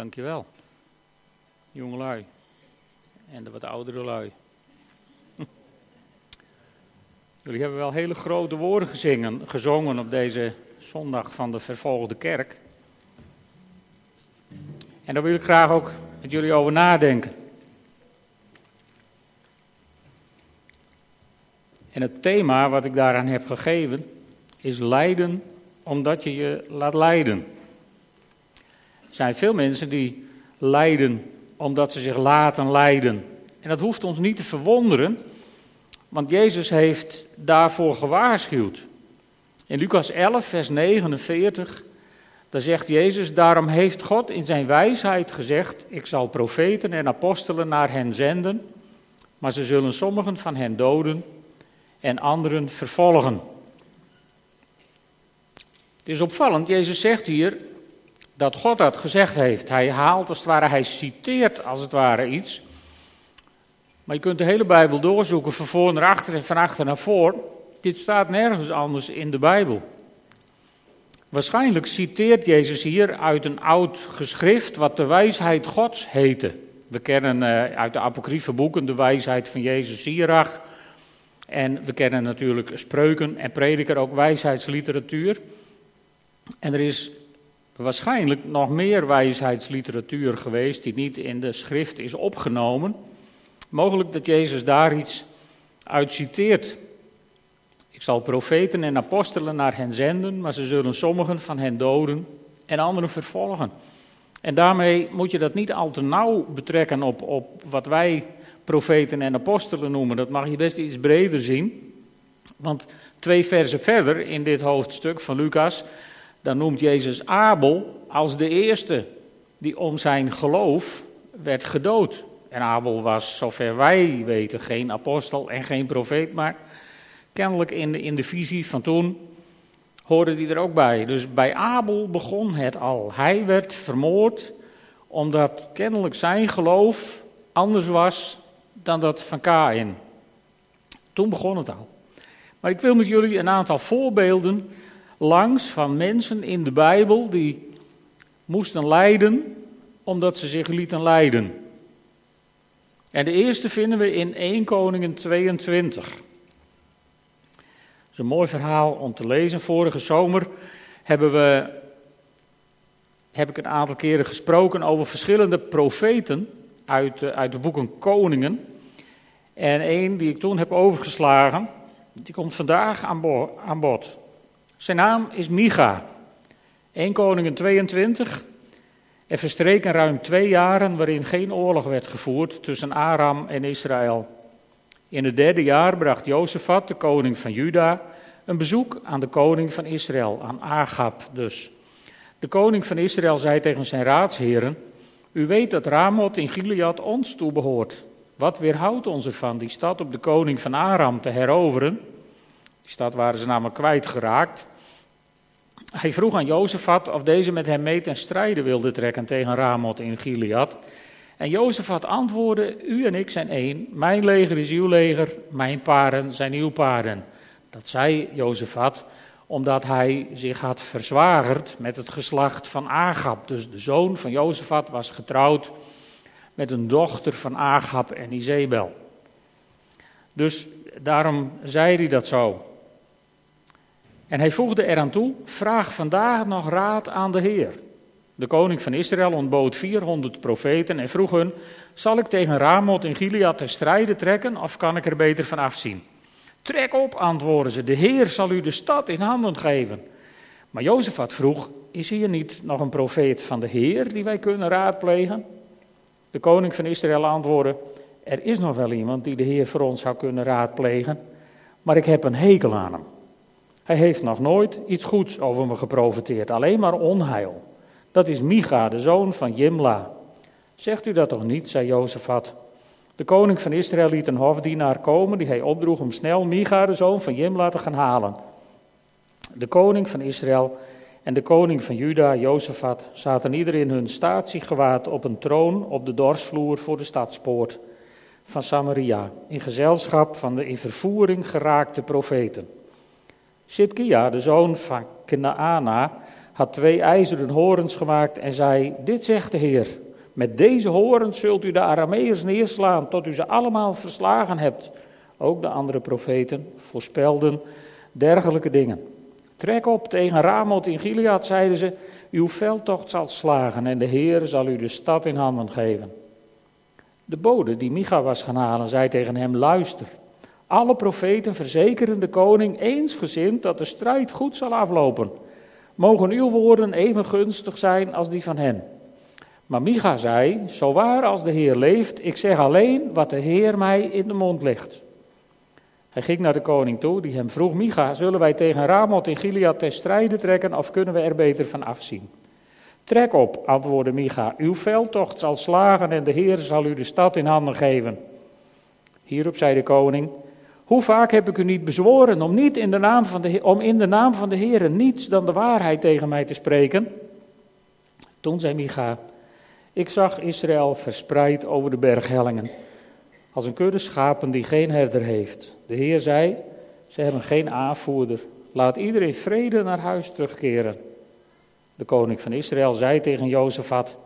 Dankjewel. Jongelui. En de wat oudere lui. Jullie hebben wel hele grote woorden gezongen op deze zondag van de vervolgde kerk. En daar wil ik graag ook met jullie over nadenken. En het thema wat ik daaraan heb gegeven is lijden omdat je je laat leiden. Zijn veel mensen die lijden omdat ze zich laten leiden. En dat hoeft ons niet te verwonderen, want Jezus heeft daarvoor gewaarschuwd. In Lucas 11, vers 49, daar zegt Jezus, daarom heeft God in zijn wijsheid gezegd, ik zal profeten en apostelen naar hen zenden, maar ze zullen sommigen van hen doden en anderen vervolgen. Het is opvallend, Jezus zegt hier dat God dat gezegd heeft. Hij haalt als het ware, hij citeert als het ware iets. Maar je kunt de hele Bijbel doorzoeken, van voor naar achter en van achter naar voor. Dit staat nergens anders in de Bijbel. Waarschijnlijk citeert Jezus hier uit een oud geschrift wat de wijsheid Gods heette. We kennen uh, uit de apocryfe boeken de wijsheid van Jezus Sirach. En we kennen natuurlijk spreuken en prediker, ook wijsheidsliteratuur. En er is waarschijnlijk nog meer wijsheidsliteratuur geweest die niet in de schrift is opgenomen. Mogelijk dat Jezus daar iets uit citeert. Ik zal profeten en apostelen naar hen zenden, maar ze zullen sommigen van hen doden en anderen vervolgen. En daarmee moet je dat niet al te nauw betrekken op, op wat wij profeten en apostelen noemen. Dat mag je best iets breder zien. Want twee versen verder in dit hoofdstuk van Lucas, dan noemt Jezus Abel als de eerste die om zijn geloof werd gedood. En Abel was, zover wij weten, geen apostel en geen profeet, maar kennelijk in de, in de visie van toen hoorde hij er ook bij. Dus bij Abel begon het al. Hij werd vermoord omdat kennelijk zijn geloof anders was dan dat van Kain. Toen begon het al. Maar ik wil met jullie een aantal voorbeelden langs van mensen in de Bijbel die moesten lijden omdat ze zich lieten leiden. En de eerste vinden we in 1 Koningen 22. Dat is een mooi verhaal om te lezen. Vorige zomer hebben we, heb ik een aantal keren gesproken over verschillende profeten uit, uit de boeken Koningen. En één die ik toen heb overgeslagen, die komt vandaag aan, aan bod. Zijn naam is Micha. 1 Koningen 22. Er verstreken ruim twee jaren waarin geen oorlog werd gevoerd tussen Aram en Israël. In het derde jaar bracht Jozefat, de koning van Juda, een bezoek aan de koning van Israël, aan Agab dus. De koning van Israël zei tegen zijn raadsheren: U weet dat Ramoth in Gilead ons toebehoort. Wat weerhoudt ons ervan die stad op de koning van Aram te heroveren? Die stad waren ze namelijk kwijtgeraakt. Hij vroeg aan Jozefat of deze met hem mee ten strijde wilde trekken tegen Ramoth in Gilead. En Jozefat antwoordde, u en ik zijn één, mijn leger is uw leger, mijn paarden zijn uw paarden. Dat zei Jozefat, omdat hij zich had verzwagerd met het geslacht van Agab. Dus de zoon van Jozefat was getrouwd met een dochter van Agab en Izebel. Dus daarom zei hij dat zo. En hij voegde eraan toe: Vraag vandaag nog raad aan de Heer. De koning van Israël ontbood 400 profeten en vroeg hun: Zal ik tegen Ramoth in Gilead te strijden trekken of kan ik er beter van afzien? Trek op, antwoordden ze: De Heer zal u de stad in handen geven. Maar Jozefat vroeg: Is hier niet nog een profeet van de Heer die wij kunnen raadplegen? De koning van Israël antwoordde: Er is nog wel iemand die de Heer voor ons zou kunnen raadplegen, maar ik heb een hekel aan hem. Hij heeft nog nooit iets goeds over me geprofiteerd, alleen maar onheil. Dat is Micha, de zoon van Jimla. Zegt u dat toch niet, zei Jozefat. De koning van Israël liet een hofdienaar komen die hij opdroeg om snel Micha, de zoon van Jimla, te gaan halen. De koning van Israël en de koning van Juda, Jozefat, zaten ieder in hun statiegewaad op een troon op de dorsvloer voor de stadspoort van Samaria, in gezelschap van de in vervoering geraakte profeten. Sitkia, de zoon van Knaana, had twee ijzeren horens gemaakt en zei: Dit zegt de Heer. Met deze horens zult u de Arameërs neerslaan tot u ze allemaal verslagen hebt. Ook de andere profeten voorspelden dergelijke dingen. Trek op tegen Ramoth in Gilead, zeiden ze. Uw veldtocht zal slagen en de Heer zal u de stad in handen geven. De bode die Micha was gaan halen, zei tegen hem: Luister. Alle profeten verzekeren de koning eensgezind dat de strijd goed zal aflopen. Mogen uw woorden even gunstig zijn als die van hen. Maar Micha zei: Zo waar als de Heer leeft, ik zeg alleen wat de Heer mij in de mond legt. Hij ging naar de koning toe, die hem vroeg: Micha, zullen wij tegen Ramoth in Gilead ter strijde trekken of kunnen we er beter van afzien? Trek op, antwoordde Micha, uw veldtocht zal slagen en de Heer zal u de stad in handen geven. Hierop zei de koning: Hoe vaak heb ik u niet bezworen om, niet in, de naam van de, om in de naam van de Heer niets dan de waarheid tegen mij te spreken? Toen zei Micha: Ik zag Israël verspreid over de berghellingen als een kudde schapen die geen herder heeft. De Heer zei, ze hebben geen aanvoerder. Laat iedereen vrede naar huis terugkeren. De koning van Israël zei tegen Jozefat,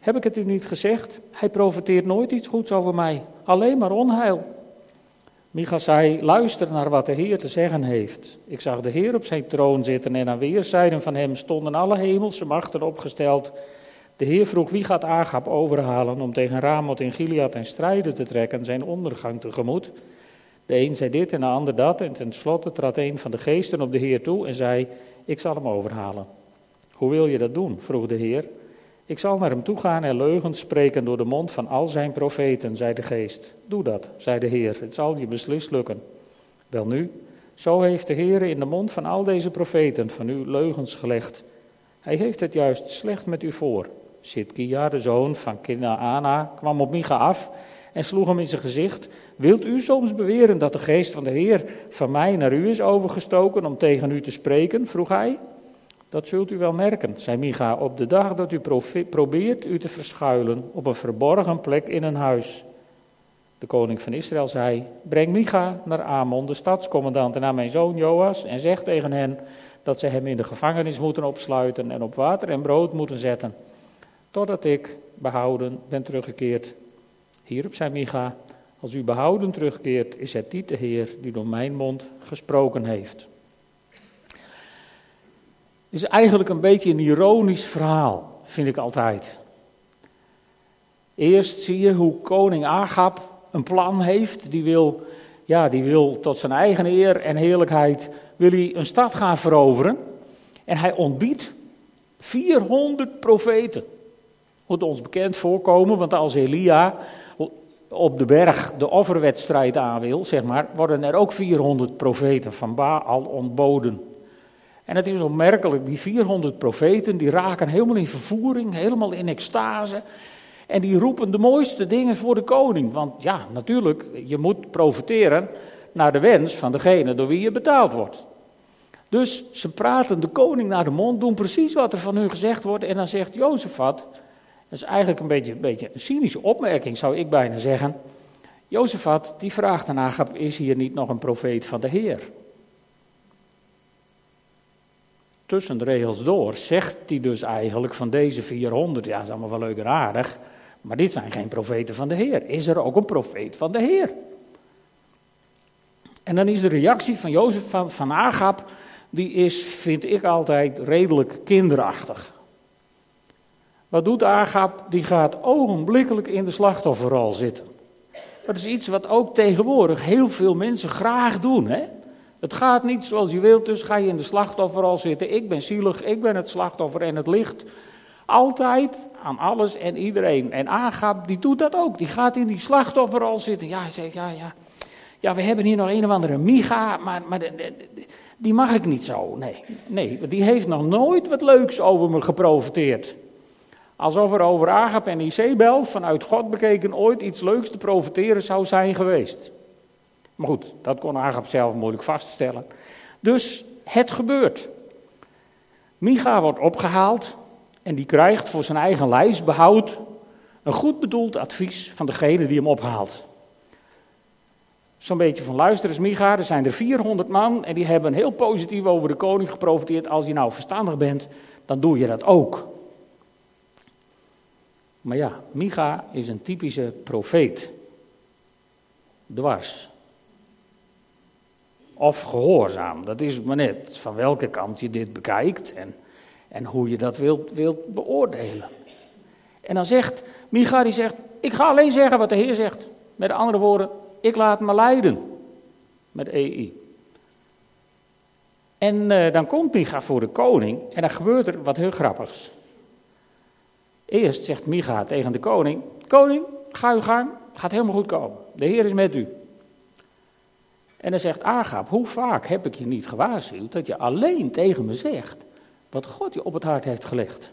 heb ik het u niet gezegd? Hij profiteert nooit iets goeds over mij, alleen maar onheil. Micha zei, luister naar wat de Heer te zeggen heeft. Ik zag de Heer op zijn troon zitten en aan weerszijden van hem stonden alle hemelse machten opgesteld de Heer vroeg wie gaat Agab overhalen om tegen Ramoth in Gilead en strijden te trekken, zijn ondergang tegemoet. De een zei dit en de ander dat en tenslotte trad een van de geesten op de Heer toe en zei, ik zal hem overhalen. Hoe wil je dat doen? vroeg de Heer. Ik zal naar hem toe gaan en leugens spreken door de mond van al zijn profeten, zei de geest. Doe dat, zei de Heer, het zal je beslist lukken. Welnu, zo heeft de Heer in de mond van al deze profeten van u leugens gelegd. Hij heeft het juist slecht met u voor. Sitkia, de zoon van Kinaana, kwam op Micha af en sloeg hem in zijn gezicht. Wilt u soms beweren dat de geest van de Heer van mij naar u is overgestoken om tegen u te spreken? vroeg hij. Dat zult u wel merken, zei Micha, op de dag dat u probeert u te verschuilen op een verborgen plek in een huis. De koning van Israël zei: Breng Micha naar Amon, de stadscommandant, en naar mijn zoon Joas, en zeg tegen hen dat ze hem in de gevangenis moeten opsluiten en op water en brood moeten zetten totdat ik behouden ben teruggekeerd. Hierop zei Micha, als u behouden terugkeert, is het niet de Heer die door mijn mond gesproken heeft. Is eigenlijk een beetje een ironisch verhaal, vind ik altijd. Eerst zie je hoe koning Agab een plan heeft, die wil, ja, die wil tot zijn eigen eer en heerlijkheid wil hij een stad gaan veroveren. En hij ontbiedt 400 profeten moet ons bekend voorkomen, want als Elia op de berg de offerwedstrijd aan wil, zeg maar, worden er ook 400 profeten van Baal ontboden. En het is opmerkelijk, die 400 profeten, die raken helemaal in vervoering, helemaal in extase. En die roepen de mooiste dingen voor de koning. Want ja, natuurlijk, je moet profiteren naar de wens van degene door wie je betaald wordt. Dus ze praten de koning naar de mond, doen precies wat er van hun gezegd wordt. En dan zegt Jozefat, dat is eigenlijk een beetje, een beetje cynische opmerking, zou ik bijna zeggen. Jozefat die vraagt aan is hier niet nog een profeet van de Heer? Tussen de regels door zegt hij dus eigenlijk van deze 400, ja, dat is allemaal wel leuk en aardig, maar dit zijn geen profeten van de Heer. Is er ook een profeet van de Heer? En dan is de reactie van Jozef van, van Agab, die is, vind ik altijd, redelijk kinderachtig. Wat doet Agap? Die gaat ogenblikkelijk in de slachtofferrol zitten. Dat is iets wat ook tegenwoordig heel veel mensen graag doen. Hè? Het gaat niet zoals je wilt, dus ga je in de slachtofferrol zitten. Ik ben zielig, ik ben het slachtoffer en het ligt altijd aan alles en iedereen. En Agap, die doet dat ook. Die gaat in die slachtofferrol zitten. Ja, hij zegt, ja, ja. Ja, we hebben hier nog een of andere Miga, maar, maar die mag ik niet zo. Nee, nee, die heeft nog nooit wat leuks over me geprofiteerd. Alsof er over Agap en Isabel vanuit God bekeken ooit iets leuks te profiteren zou zijn geweest. Maar goed, dat kon Agap zelf moeilijk vaststellen. Dus het gebeurt. Micha wordt opgehaald en die krijgt voor zijn eigen lijfsbehoud een goed bedoeld advies van degene die hem ophaalt. Zo'n beetje van luister eens Micha, er zijn er 400 man en die hebben heel positief over de koning geprofiteerd. Als je nou verstandig bent, dan doe je dat ook. Maar ja, Micha is een typische profeet. Dwars. Of gehoorzaam. Dat is maar net van welke kant je dit bekijkt en, en hoe je dat wilt, wilt beoordelen. En dan zegt Micha, die zegt, ik ga alleen zeggen wat de Heer zegt. Met andere woorden, ik laat me leiden. Met EI. En uh, dan komt Micha voor de koning en dan gebeurt er wat heel grappigs. Eerst zegt Micha tegen de koning: Koning, ga uw gang, gaat helemaal goed komen. De Heer is met u. En dan zegt Agab: Hoe vaak heb ik je niet gewaarschuwd dat je alleen tegen me zegt wat God je op het hart heeft gelegd?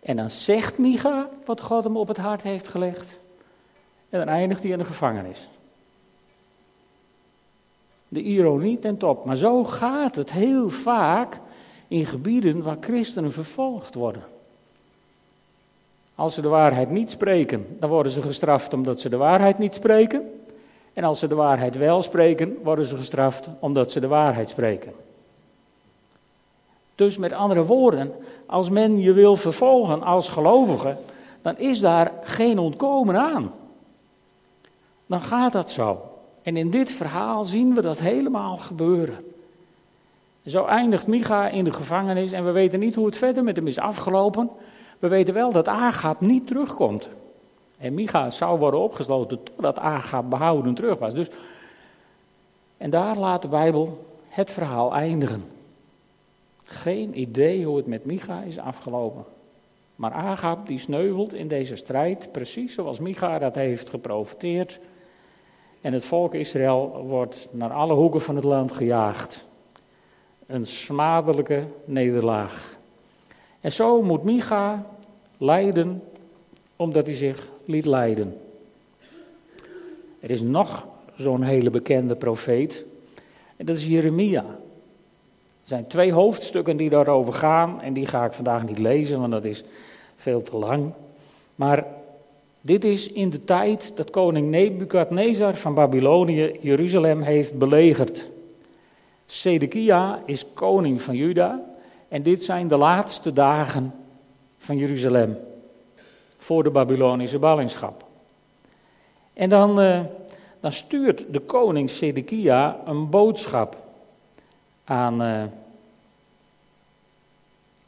En dan zegt Micha wat God hem op het hart heeft gelegd. En dan eindigt hij in de gevangenis. De ironie ten top. Maar zo gaat het heel vaak in gebieden waar christenen vervolgd worden. Als ze de waarheid niet spreken, dan worden ze gestraft omdat ze de waarheid niet spreken. En als ze de waarheid wel spreken, worden ze gestraft omdat ze de waarheid spreken. Dus met andere woorden, als men je wil vervolgen als gelovige, dan is daar geen ontkomen aan. Dan gaat dat zo. En in dit verhaal zien we dat helemaal gebeuren. Zo eindigt Micha in de gevangenis en we weten niet hoe het verder met hem is afgelopen. We weten wel dat Agab niet terugkomt. En Micha zou worden opgesloten totdat Agab behouden terug was. Dus, en daar laat de Bijbel het verhaal eindigen. Geen idee hoe het met Micha is afgelopen. Maar Agab die sneuvelt in deze strijd, precies zoals Micha dat heeft geprofiteerd. En het volk Israël wordt naar alle hoeken van het land gejaagd. Een smadelijke nederlaag. En zo moet Micha lijden omdat hij zich leiden. Er is nog zo'n hele bekende profeet. En dat is Jeremia. Er zijn twee hoofdstukken die daarover gaan. En die ga ik vandaag niet lezen, want dat is veel te lang. Maar dit is in de tijd dat koning Nebukadnezar van Babylonië Jeruzalem heeft belegerd. Sedekia is koning van Juda en dit zijn de laatste dagen van Jeruzalem voor de Babylonische ballingschap. En dan, uh, dan stuurt de koning Sedekia een boodschap aan, uh,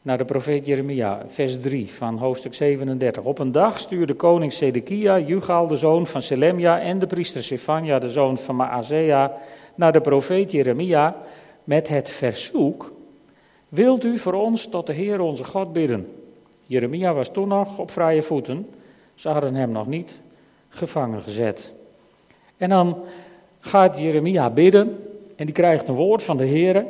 naar de profeet Jeremia, vers 3 van hoofdstuk 37. Op een dag stuurde koning Sedekia, Jugal, de zoon van Selemia, en de priester Sefania, de zoon van Maazea, naar de profeet Jeremia met het verzoek: Wilt u voor ons tot de Heer onze God bidden? Jeremia was toen nog op vrije voeten. Ze hadden hem nog niet gevangen gezet. En dan gaat Jeremia bidden en die krijgt een woord van de Heer.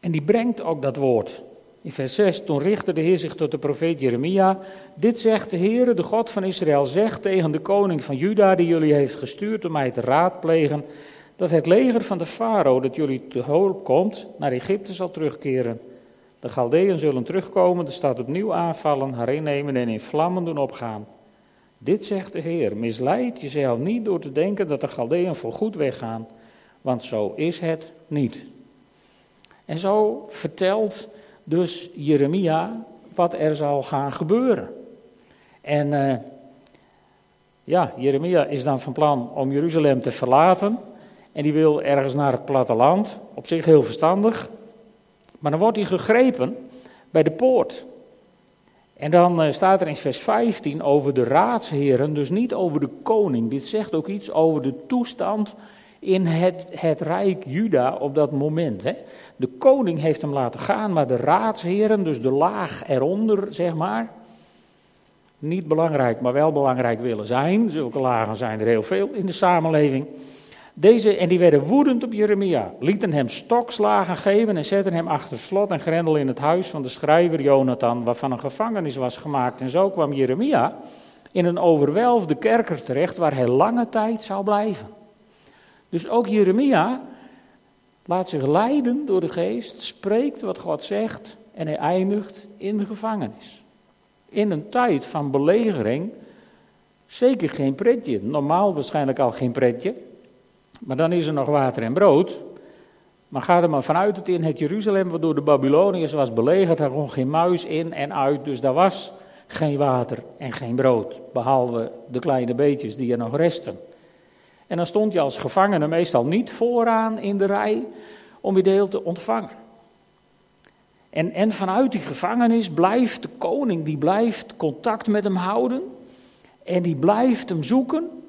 En die brengt ook dat woord. In vers 6, toen richtte de Heer zich tot de profeet Jeremia. Dit zegt de Heer, de God van Israël, zegt tegen de koning van Juda, die jullie heeft gestuurd om mij te raadplegen, dat het leger van de farao dat jullie te hulp komt, naar Egypte zal terugkeren. De Galdeën zullen terugkomen, de stad opnieuw aanvallen, haar innemen en in vlammen doen opgaan. Dit zegt de Heer, misleid jezelf niet door te denken dat de Galdeën voorgoed weggaan, want zo is het niet. En zo vertelt dus Jeremia wat er zal gaan gebeuren. En uh, ja, Jeremia is dan van plan om Jeruzalem te verlaten. En die wil ergens naar het platteland. Op zich heel verstandig. Maar dan wordt hij gegrepen bij de poort. En dan uh, staat er in vers 15 over de raadsheren, dus niet over de koning. Dit zegt ook iets over de toestand in het, het rijk Juda op dat moment. Hè. De koning heeft hem laten gaan, maar de raadsheren, dus de laag eronder, zeg maar, niet belangrijk, maar wel belangrijk willen zijn. Zulke lagen zijn er heel veel in de samenleving. Deze, en die werden woedend op Jeremia, lieten hem stokslagen geven en zetten hem achter slot en grendel in het huis van de schrijver Jonathan, waarvan een gevangenis was gemaakt. En zo kwam Jeremia in een overwelfde kerker terecht, waar hij lange tijd zou blijven. Dus ook Jeremia laat zich leiden door de geest, spreekt wat God zegt en hij eindigt in de gevangenis. In een tijd van belegering zeker geen pretje. Normaal waarschijnlijk al geen pretje. Maar dan is er nog water en brood. Maar ga er maar vanuit dat in het Jeruzalem, wat door de Babyloniërs was belegerd, daar kon geen muis in en uit. Dus daar was geen water en geen brood, behalve de kleine beetjes die er nog resten. En dan stond je als gevangene meestal niet vooraan in de rij om je deel te ontvangen. En, en vanuit die gevangenis blijft de koning, die blijft contact met hem houden. En die blijft hem zoeken.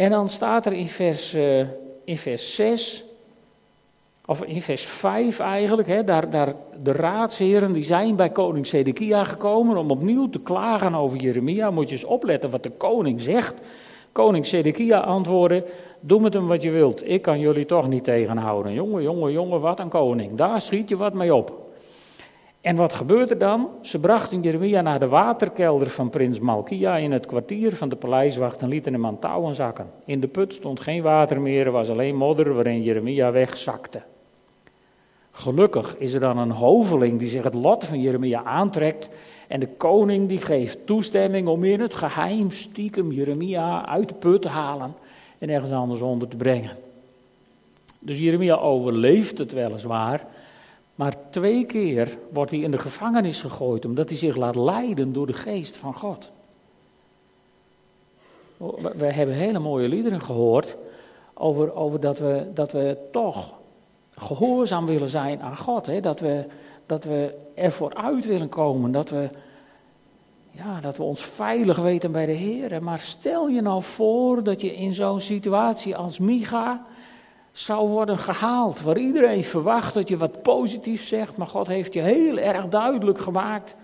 En dan staat er in vers, uh, in vers 6, of in vers 5 eigenlijk, hè, daar, daar, de raadsheren die zijn bij koning Sedekia gekomen om opnieuw te klagen over Jeremia. Moet je eens opletten wat de koning zegt. Koning Sedekia antwoordde, doe met hem wat je wilt, ik kan jullie toch niet tegenhouden. Jongen, jongen, jongen, wat een koning, daar schiet je wat mee op. En wat gebeurde dan? Ze brachten Jeremia naar de waterkelder van prins Malkia in het kwartier van de paleiswacht en lieten hem aan touwen zakken. In de put stond geen water meer, er was alleen modder waarin Jeremia wegzakte. Gelukkig is er dan een hoveling die zich het lot van Jeremia aantrekt en de koning die geeft toestemming om in het geheim stiekem Jeremia uit de put te halen en ergens anders onder te brengen. Dus Jeremia overleeft het weliswaar, maar twee keer wordt hij in de gevangenis gegooid omdat hij zich laat leiden door de geest van God. We hebben hele mooie liederen gehoord over, over dat, we, dat we toch gehoorzaam willen zijn aan God. Hè? Dat, we, dat we ervoor uit willen komen. Dat we, ja, dat we ons veilig weten bij de Heer. Maar stel je nou voor dat je in zo'n situatie als Micha zou worden gehaald. Waar iedereen verwacht dat je wat positiefs zegt. Maar God heeft je heel erg duidelijk gemaakt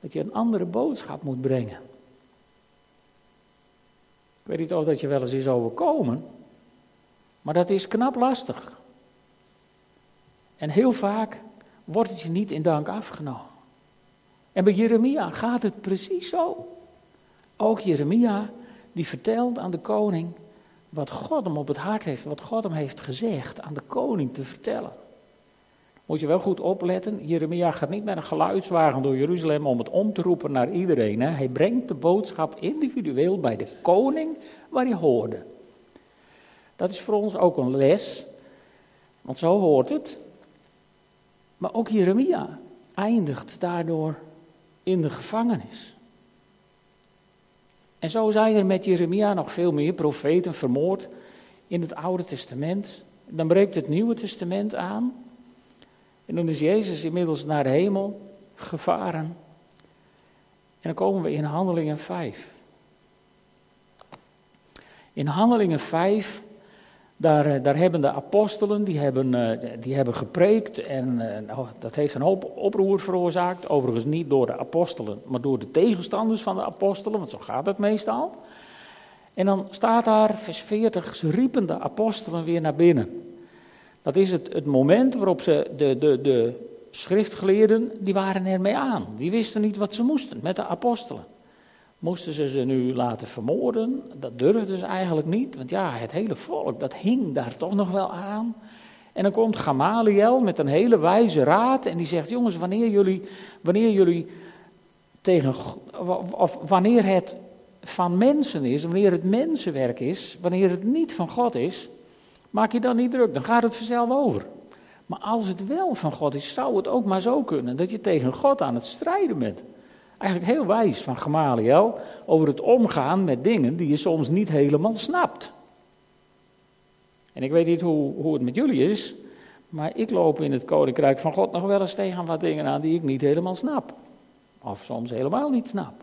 dat je een andere boodschap moet brengen. Ik weet niet of dat je wel eens is overkomen. Maar dat is knap lastig. En heel vaak wordt het je niet in dank afgenomen. En bij Jeremia gaat het precies zo. Ook Jeremia, die vertelt aan de koning wat God hem op het hart heeft, wat God hem heeft gezegd aan de koning te vertellen. Moet je wel goed opletten, Jeremia gaat niet met een geluidswagen door Jeruzalem om het om te roepen naar iedereen. Hè. Hij brengt de boodschap individueel bij de koning waar hij hoorde. Dat is voor ons ook een les, want zo hoort het. Maar ook Jeremia eindigt daardoor in de gevangenis. En zo zijn er met Jeremia nog veel meer profeten vermoord in het Oude Testament. Dan breekt het Nieuwe Testament aan. En dan is Jezus inmiddels naar de hemel gevaren. En dan komen we in Handelingen 5. In Handelingen 5 daar, eh, daar hebben de apostelen, die hebben, eh, die hebben gepreekt en nou, dat heeft een hoop oproer veroorzaakt. Overigens niet door de apostelen, maar door de tegenstanders van de apostelen, want zo gaat het meestal. En dan staat daar, vers 40, ze riepen de apostelen weer naar binnen. Dat is het, het moment waarop ze, de, de, de schriftgeleerden, die waren ermee aan. Die wisten niet wat ze moesten met de apostelen. Moesten ze ze nu laten vermoorden? Dat durfden ze eigenlijk niet, want ja, het hele volk, dat hing daar toch nog wel aan. En dan komt Gamaliel met een hele wijze raad en die zegt, jongens, wanneer jullie, wanneer jullie tegen, of wanneer het van mensen is, wanneer het mensenwerk is, wanneer het niet van God is, maak je dan niet druk, dan gaat het vanzelf over. Maar als het wel van God is, zou het ook maar zo kunnen dat je tegen God aan het strijden bent. Eigenlijk heel wijs van Gamaliel over het omgaan met dingen die je soms niet helemaal snapt. En ik weet niet hoe, hoe het met jullie is, maar ik loop in het koninkrijk van God nog wel eens tegen wat dingen aan die ik niet helemaal snap. Of soms helemaal niet snap.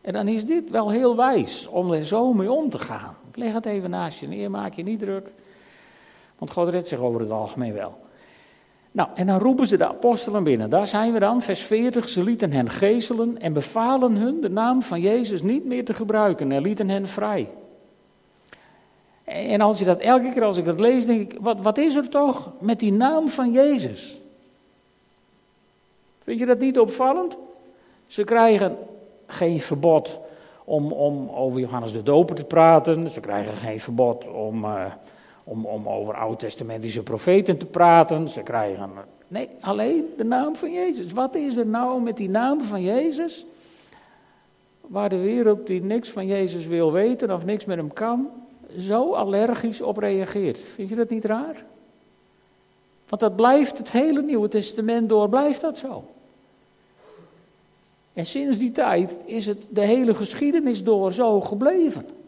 En dan is dit wel heel wijs om er zo mee om te gaan. Leg het even naast je neer, maak je niet druk. Want God redt zich over het algemeen wel. Nou, en dan roepen ze de apostelen binnen. Daar zijn we dan, vers 40. Ze lieten hen gezelen en bevalen hun de naam van Jezus niet meer te gebruiken en lieten hen vrij. En als je dat elke keer als ik dat lees, denk ik, wat, wat is er toch met die naam van Jezus? Vind je dat niet opvallend? Ze krijgen geen verbod om, om over Johannes de Doper te praten. Ze krijgen geen verbod om... Uh, om, om over oud-testamentische profeten te praten. Ze krijgen. Nee, alleen de naam van Jezus. Wat is er nou met die naam van Jezus? Waar de wereld die niks van Jezus wil weten of niks met hem kan, zo allergisch op reageert. Vind je dat niet raar? Want dat blijft het hele Nieuwe Testament door, blijft dat zo. En sinds die tijd is het de hele geschiedenis door zo gebleven.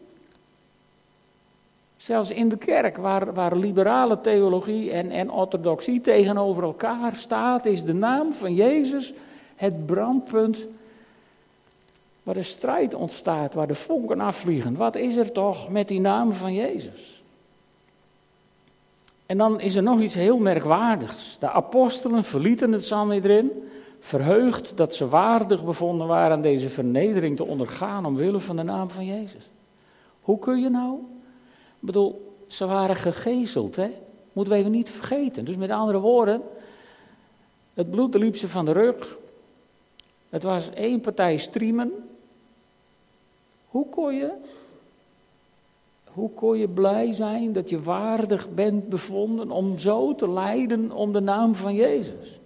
Zelfs in de kerk, waar, waar liberale theologie en, en orthodoxie tegenover elkaar staat, is de naam van Jezus het brandpunt waar de strijd ontstaat, waar de vonken afvliegen. Wat is er toch met die naam van Jezus? En dan is er nog iets heel merkwaardigs. De apostelen verlieten het Sanhedrin, verheugd dat ze waardig bevonden waren deze vernedering te ondergaan omwille van de naam van Jezus. Hoe kun je nou? Ik bedoel, ze waren gegezeld, hè? Moeten we even niet vergeten. Dus met andere woorden, het bloed liep ze van de rug. Het was één partij striemen. Hoe kon je, hoe kon je blij zijn dat je waardig bent bevonden om zo te lijden om de naam van Jezus?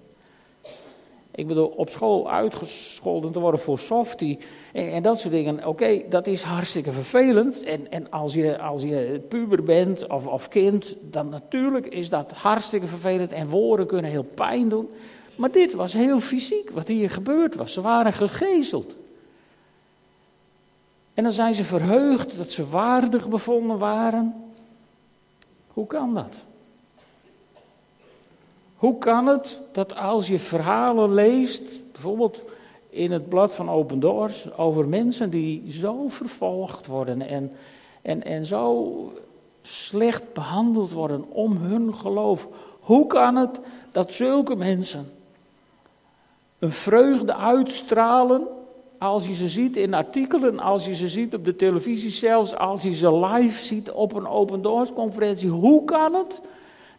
Ik bedoel, op school uitgescholden te worden voor softie en, dat soort dingen. Oké, dat is hartstikke vervelend. En, en als, je, als je puber bent of, of kind, dan natuurlijk is dat hartstikke vervelend. En woorden kunnen heel pijn doen. Maar dit was heel fysiek, wat hier gebeurd was. Ze waren gegezeld. En dan zijn ze verheugd dat ze waardig bevonden waren. Hoe kan dat? Hoe kan het dat als je verhalen leest, bijvoorbeeld in het blad van Open Doors, over mensen die zo vervolgd worden en, en, en zo slecht behandeld worden om hun geloof. Hoe kan het dat zulke mensen een vreugde uitstralen als je ze ziet in artikelen, als je ze ziet op de televisie, zelfs als je ze live ziet op een open doors conferentie. Hoe kan het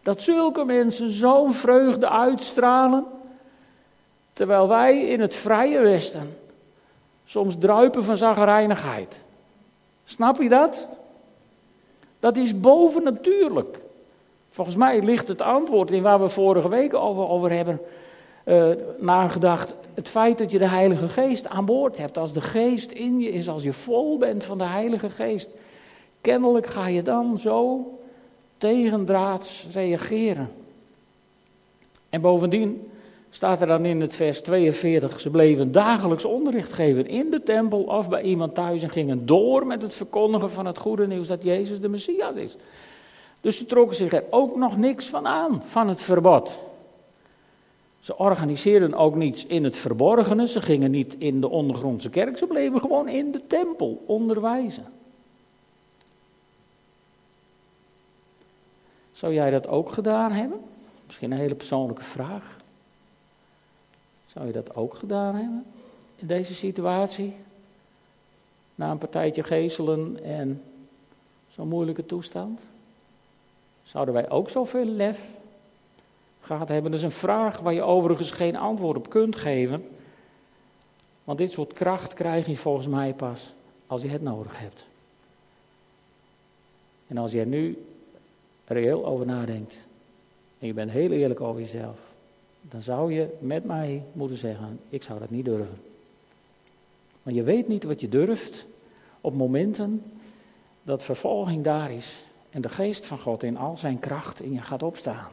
dat zulke mensen zo'n vreugde uitstralen, terwijl wij in het vrije Westen soms druipen van zagrijnigheid? Snap je dat? Dat is bovennatuurlijk. Volgens mij ligt het antwoord in waar we vorige week over, over hebben uh, nagedacht. Het feit dat je de Heilige Geest aan boord hebt, als de Geest in je is, als je vol bent van de Heilige Geest, kennelijk ga je dan zo tegendraads reageren. En bovendien staat er dan in het vers 42, ze bleven dagelijks onderricht geven in de tempel of bij iemand thuis en gingen door met het verkondigen van het goede nieuws dat Jezus de Messias is. Dus ze trokken zich er ook nog niks van aan, van het verbod. Ze organiseerden ook niets in het verborgene. Ze gingen niet in de ondergrondse kerk. Ze bleven gewoon in de tempel onderwijzen. Zou jij dat ook gedaan hebben? Misschien een hele persoonlijke vraag. Zou je dat ook gedaan hebben in deze situatie? Na een partijtje gezelen en zo'n moeilijke toestand? Zouden wij ook zoveel lef gehad hebben. Dat is een vraag waar je overigens geen antwoord op kunt geven. Want dit soort kracht krijg je volgens mij pas als je het nodig hebt. En als jij nu reëel over nadenkt en je bent heel eerlijk over jezelf, dan zou je met mij moeten zeggen: ik zou dat niet durven. Maar je weet niet wat je durft op momenten dat vervolging daar is en de geest van God in al zijn kracht in je gaat opstaan.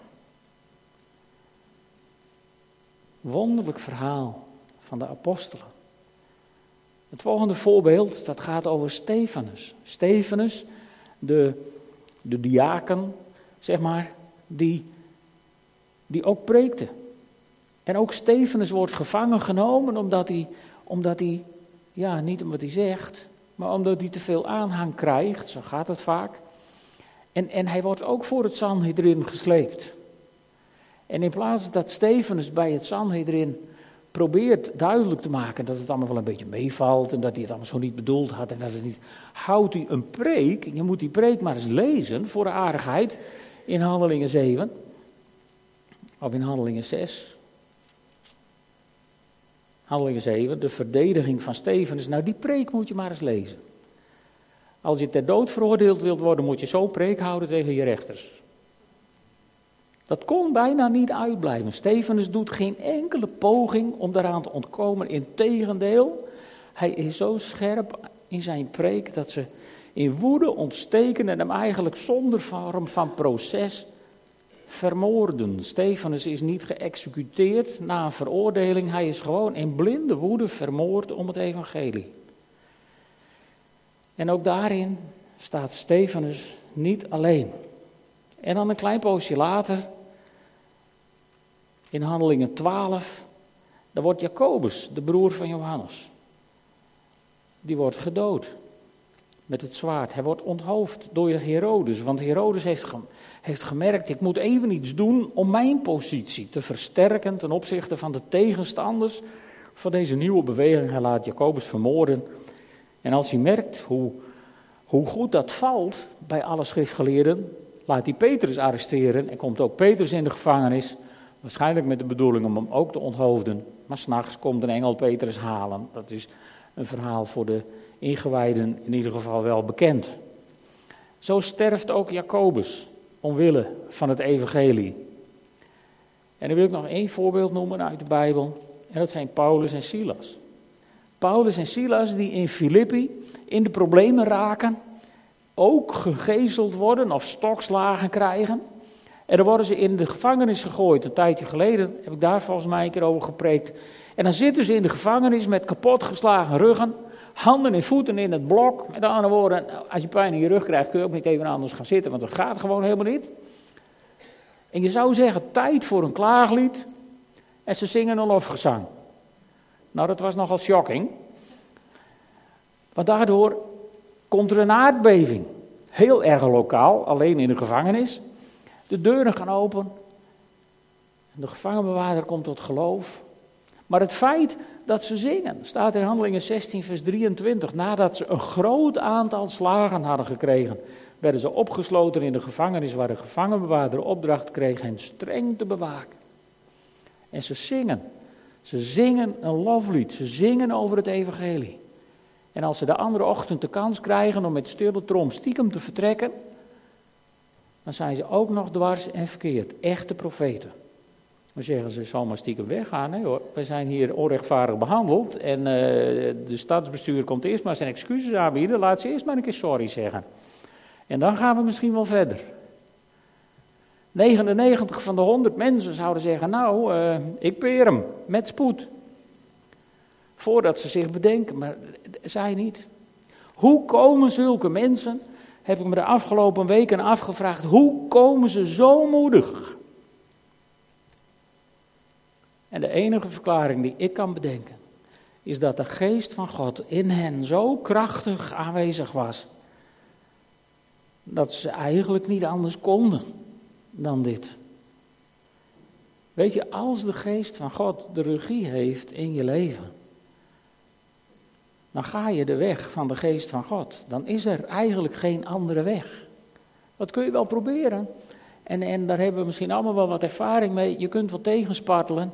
Wonderlijk verhaal van de apostelen. Het volgende voorbeeld, dat gaat over Stefanus. Stefanus, de, de diaken, zeg maar, die, die ook preekte. En ook Stefanus wordt gevangen genomen omdat hij, omdat hij, ja, niet omdat hij zegt, maar omdat hij te veel aanhang krijgt, zo gaat het vaak. En, en hij wordt ook voor het Sanhedrin gesleept. En in plaats dat Stefanus bij het Sanhedrin probeert duidelijk te maken dat het allemaal wel een beetje meevalt en dat hij het allemaal zo niet bedoeld had en dat het niet, houdt hij een preek, je moet die preek maar eens lezen voor de aardigheid in Handelingen 7 of in Handelingen 6. Handelingen 7, de verdediging van Stefanus. Nou, die preek moet je maar eens lezen. Als je ter dood veroordeeld wilt worden, moet je zo'n preek houden tegen je rechters. Dat kon bijna niet uitblijven. Stefanus doet geen enkele poging om daaraan te ontkomen. Integendeel, hij is zo scherp in zijn preek dat ze in woede ontsteken en hem eigenlijk zonder vorm van proces vermoorden. Stefanus is niet geëxecuteerd na een veroordeling, hij is gewoon in blinde woede vermoord om het evangelie. En ook daarin staat Stefanus niet alleen. En dan een klein poosje later, in Handelingen 12, daar wordt Jacobus, de broer van Johannes, die wordt gedood met het zwaard. Hij wordt onthoofd door Herodes, want Herodes heeft, heeft gemerkt, ik moet even iets doen om mijn positie te versterken ten opzichte van de tegenstanders van deze nieuwe beweging. Hij laat Jacobus vermoorden. En als hij merkt hoe, hoe goed dat valt bij alle schriftgeleerden, laat hij Petrus arresteren en komt ook Petrus in de gevangenis. Waarschijnlijk met de bedoeling om hem ook te onthoofden. Maar s'nachts komt een engel Petrus halen. Dat is een verhaal voor de ingewijden in ieder geval wel bekend. Zo sterft ook Jacobus omwille van het evangelie. En dan wil ik nog één voorbeeld noemen uit de Bijbel. En dat zijn Paulus en Silas. Paulus en Silas die in Filippi in de problemen raken, ook gegezeld worden of stokslagen krijgen. En dan worden ze in de gevangenis gegooid. Een tijdje geleden heb ik daar volgens mij een keer over gepreekt. En dan zitten ze in de gevangenis met kapotgeslagen ruggen, handen en voeten in het blok. Met andere woorden, als je pijn in je rug krijgt, kun je ook niet even anders gaan zitten, want dat gaat gewoon helemaal niet. En je zou zeggen, tijd voor een klaaglied. En ze zingen een lofgezang. Nou, dat was nogal shocking. Want daardoor komt er een aardbeving. Heel erg lokaal, alleen in de gevangenis. De deuren gaan open. De gevangenbewaarder komt tot geloof. Maar het feit dat ze zingen, staat in Handelingen 16, vers 23. Nadat ze een groot aantal slagen hadden gekregen, werden ze opgesloten in de gevangenis waar de gevangenbewaarder opdracht kreeg hen streng te bewaken. En ze zingen. Ze zingen een loflied. Ze zingen over het evangelie. En als ze de andere ochtend de kans krijgen om met stille trom stiekem te vertrekken, dan zijn ze ook nog dwars en verkeerd. Echte profeten. Dan zeggen ze, zal maar stiekem weggaan. Nee hoor, we zijn hier onrechtvaardig behandeld. En uh, de stadsbestuur komt eerst maar zijn excuses aanbieden. Laat ze eerst maar een keer sorry zeggen. En dan gaan we misschien wel verder. 99 van de 100 mensen zouden zeggen, nou, uh, ik peer hem, met spoed. Voordat ze zich bedenken, maar zij niet. Hoe komen zulke mensen, heb ik me de afgelopen weken afgevraagd, hoe komen ze zo moedig? En de enige verklaring die ik kan bedenken, is dat de geest van God in hen zo krachtig aanwezig was, dat ze eigenlijk niet anders konden dan dit. Weet je, als de geest van God de regie heeft in je leven, dan ga je de weg van de geest van God. Dan is er eigenlijk geen andere weg. Dat kun je wel proberen. En, en daar hebben we misschien allemaal wel wat ervaring mee. Je kunt wel tegenspartelen.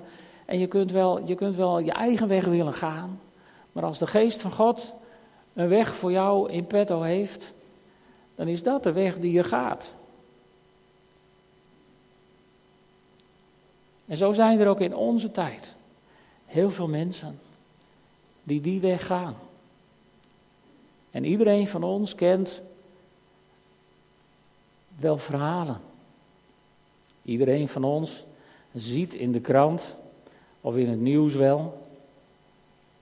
En je kunt, wel, je kunt wel je eigen weg willen gaan. Maar als de geest van God een weg voor jou in petto heeft, dan is dat de weg die je gaat. En zo zijn er ook in onze tijd heel veel mensen die die weg gaan. En iedereen van ons kent wel verhalen. Iedereen van ons ziet in de krant of in het nieuws wel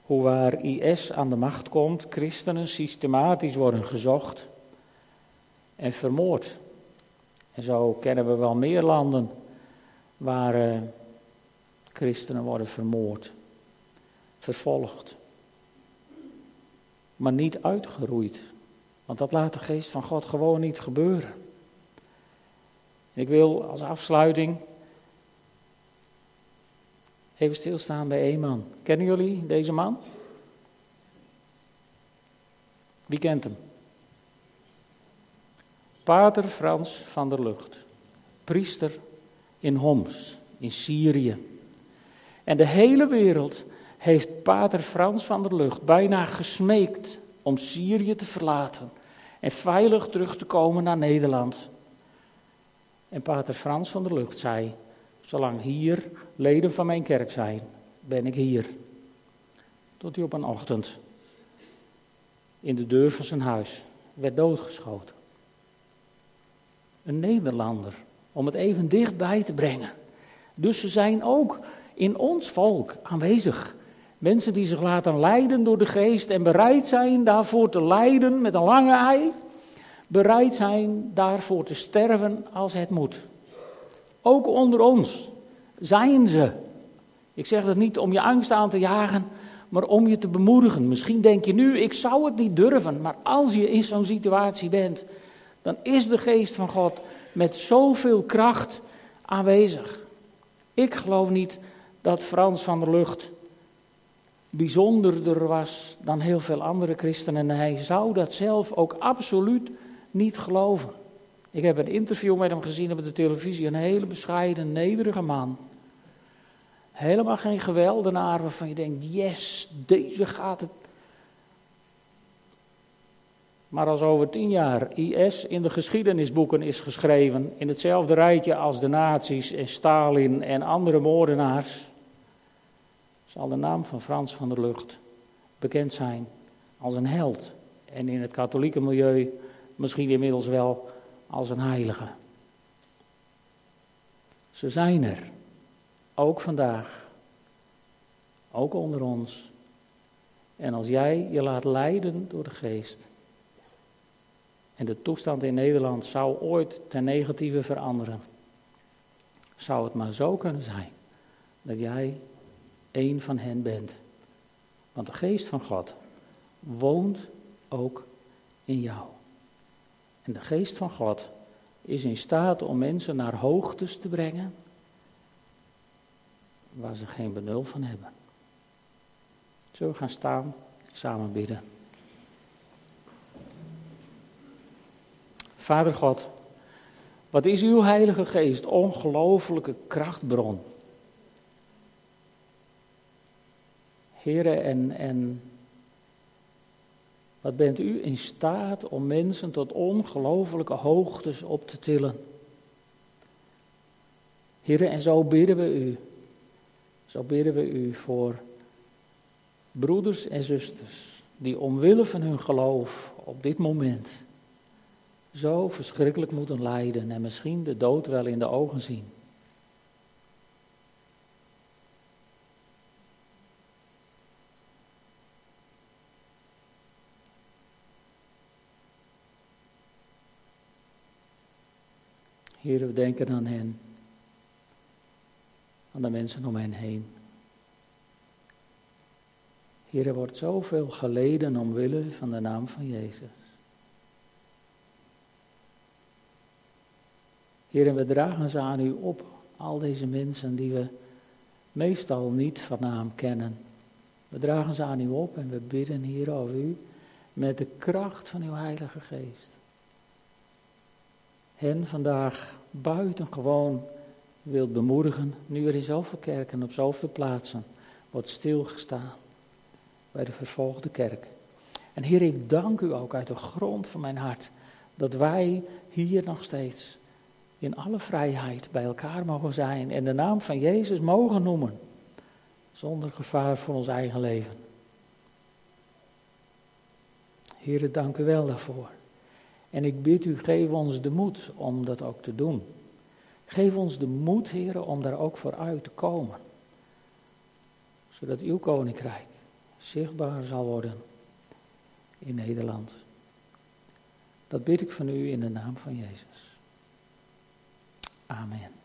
hoe waar IS aan de macht komt, christenen systematisch worden gezocht en vermoord. En zo kennen we wel meer landen waar uh, christenen worden vermoord, vervolgd maar niet uitgeroeid. Want dat laat de geest van God gewoon niet gebeuren. ik wil als afsluiting even stilstaan bij één man. Kennen jullie deze man? Wie kent hem? Pater Frans van der Lucht, priester in Homs, in Syrië. En de hele wereld heeft pater Frans van der Lucht bijna gesmeekt om Syrië te verlaten en veilig terug te komen naar Nederland. En pater Frans van der Lucht zei, zolang hier leden van mijn kerk zijn, ben ik hier. Tot hij op een ochtend in de deur van zijn huis werd doodgeschoten. Een Nederlander om het even dichtbij te brengen. Dus ze zijn ook in ons volk aanwezig. Mensen die zich laten leiden door de geest en bereid zijn daarvoor te lijden met een lange ei. Bereid zijn daarvoor te sterven als het moet. Ook onder ons zijn ze. Ik zeg dat niet om je angst aan te jagen, maar om je te bemoedigen. Misschien denk je nu, ik zou het niet durven, maar als je in zo'n situatie bent, dan is de geest van God met zoveel kracht aanwezig. Ik geloof niet dat Frans van der Lucht bijzonderder was dan heel veel andere christenen. En hij zou dat zelf ook absoluut niet geloven. Ik heb een interview met hem gezien op de televisie. Een hele bescheiden, nederige man. Helemaal geen geweldenaar waarvan je denkt, yes, deze gaat het. Maar als over tien jaar IS in de geschiedenisboeken is geschreven, in hetzelfde rijtje als de nazi's en Stalin en andere moordenaars, zal de naam van Frans van der Lucht bekend zijn als een held. En in het katholieke milieu misschien inmiddels wel als een heilige. Ze zijn er, ook vandaag, ook onder ons. En als jij je laat leiden door de geest, en de toestand in Nederland zou ooit ten negatieve veranderen, zou het maar zo kunnen zijn dat jij een van hen bent. Want de geest van God woont ook in jou. En de geest van God is in staat om mensen naar hoogtes te brengen waar ze geen benul van hebben. Zullen we gaan staan, samen bidden. Vader God, wat is uw Heilige Geest ongelofelijke krachtbron. Heren, en, en wat bent u in staat om mensen tot ongelofelijke hoogtes op te tillen? Heren, en zo bidden we u. Zo bidden we u voor broeders en zusters die omwille van hun geloof op dit moment zo verschrikkelijk moeten lijden en misschien de dood wel in de ogen zien. Heer, we denken aan hen, aan de mensen om hen heen. Heer, er wordt zoveel geleden omwille van de naam van Jezus. Heer, we dragen ze aan u op, al deze mensen die we meestal niet van naam kennen. We dragen ze aan u op en we bidden hier over u met de kracht van uw Heilige Geest. Hen vandaag buitengewoon wilt bemoedigen, nu er in zoveel kerken op zoveel plaatsen wordt stilgestaan bij de vervolgde kerk. En Heer, ik dank u ook uit de grond van mijn hart dat wij hier nog steeds in alle vrijheid bij elkaar mogen zijn en de naam van Jezus mogen noemen, zonder gevaar voor ons eigen leven. Heer, dank u wel daarvoor. En ik bid u, geef ons de moed om dat ook te doen. Geef ons de moed, Heer, om daar ook voor uit te komen. Zodat uw koninkrijk zichtbaar zal worden in Nederland. Dat bid ik van u in de naam van Jezus. Amen.